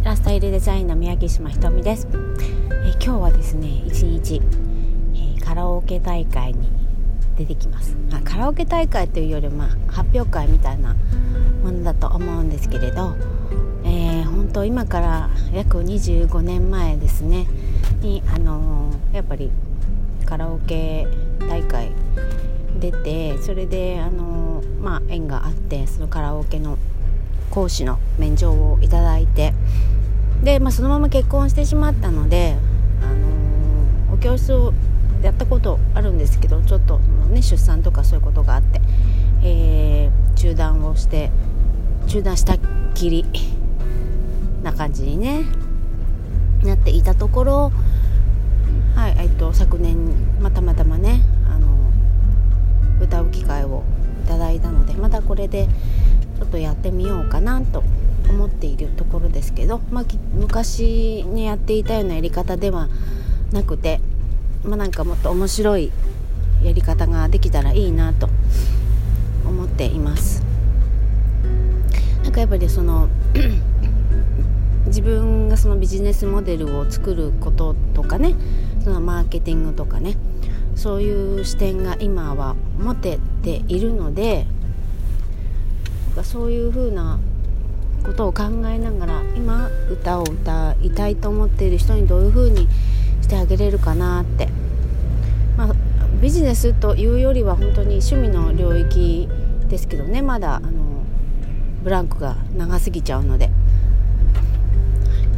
ラスタイルデザインの宮城島ひとみです、え今日はですね一日、えカラオケ大会に出てきます。あカラオケ大会というよりまあ発表会みたいなものだと思うんですけれど、えー、本当今から約25年前ですねにあのー、やっぱりカラオケ大会出てそれであのー、まあ縁があってそのカラオケの講師の免状をいただいてで、まあ、そのまま結婚してしまったので、あのー、お教室をやったことあるんですけどちょっと、ね、出産とかそういうことがあって、えー、中断をして中断したっきりな感じにねなっていたところ、はいえっと、昨年、まあ、たまたまねあの歌う機会をいただいたのでまたこれでとやってみようかなと思っているところですけど、まあ、昔にやっていたようなやり方ではなくて、まあ、なんかもっと面白いやり方ができたらいいなと思っています。なんかやっぱりその 自分がそのビジネスモデルを作ることとかねそのマーケティングとかねそういう視点が今は持てているのでそういう風なことを考えながら今歌を歌いたいと思っている人にどういう風にしてあげれるかなって、まあ、ビジネスというよりは本当に趣味の領域ですけどね。まだあのブランクが長すぎちゃうので。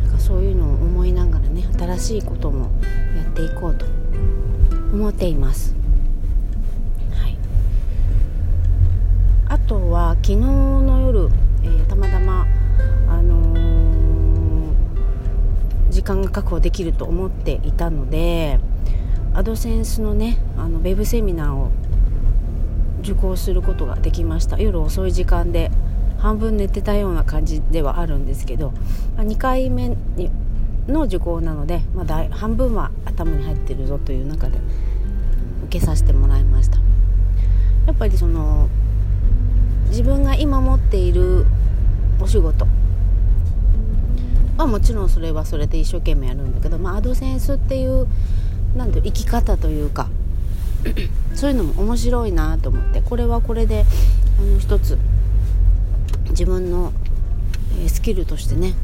なんかそういうのを思いながらね新しいこともやっていこうと思っています。はい、あとは昨日間が確保できると思っていたのでアドセンスのねあのウェブセミナーを受講することができました。夜遅い時間で半分寝てたような感じではあるんですけど2回目にの受講なので、まあ、だ半分は頭に入ってるぞという中で受けさせてもらいました。やっぱりその自分が今持っているお仕事まあ、もちろんそれはそれで一生懸命やるんだけど、まあ、アドセンスっていうなんて生き方というか そういうのも面白いなと思ってこれはこれであの一つ自分の、えスキルとしてね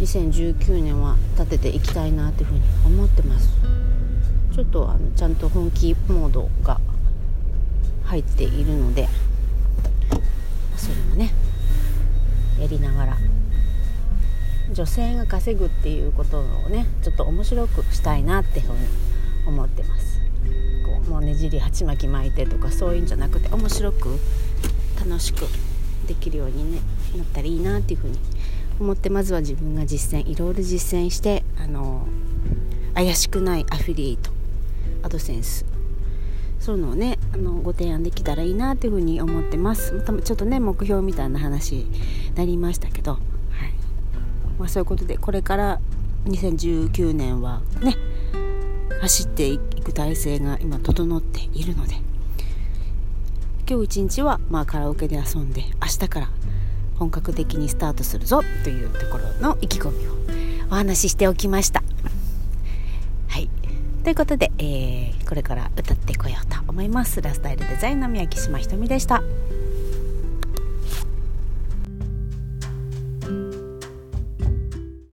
2019年は立てていきたいなというふうに思ってます。ちょっとあのちゃんと本気モードが入っているのでそれもねやりながら女性が稼ぐっていうことをねちょっと面白くしたいなっていうふうに思ってます。こうもうねじり鉢巻き巻いてとかそういうんじゃなくて面白く楽しくできるように、ね、なったらいいなっていうふうに思ってまずは自分が実践いろいろ実践してあの怪しくないアフィリエイトアドセンスそういうのをねあのご提案できたらいいなというふうに思ってます。またちょっとね目標みたいな話になりましたけどまあ、そういうことでこれから2019年はね走っていく体制が今整っているので今日一日はまあカラオケで遊んで明日から本格的にスタートするぞというところの意気込みをお話ししておきました。はいということで、えー、これから歌ってこようと思います。ラスタイルデザインの宮城島ひとみでした。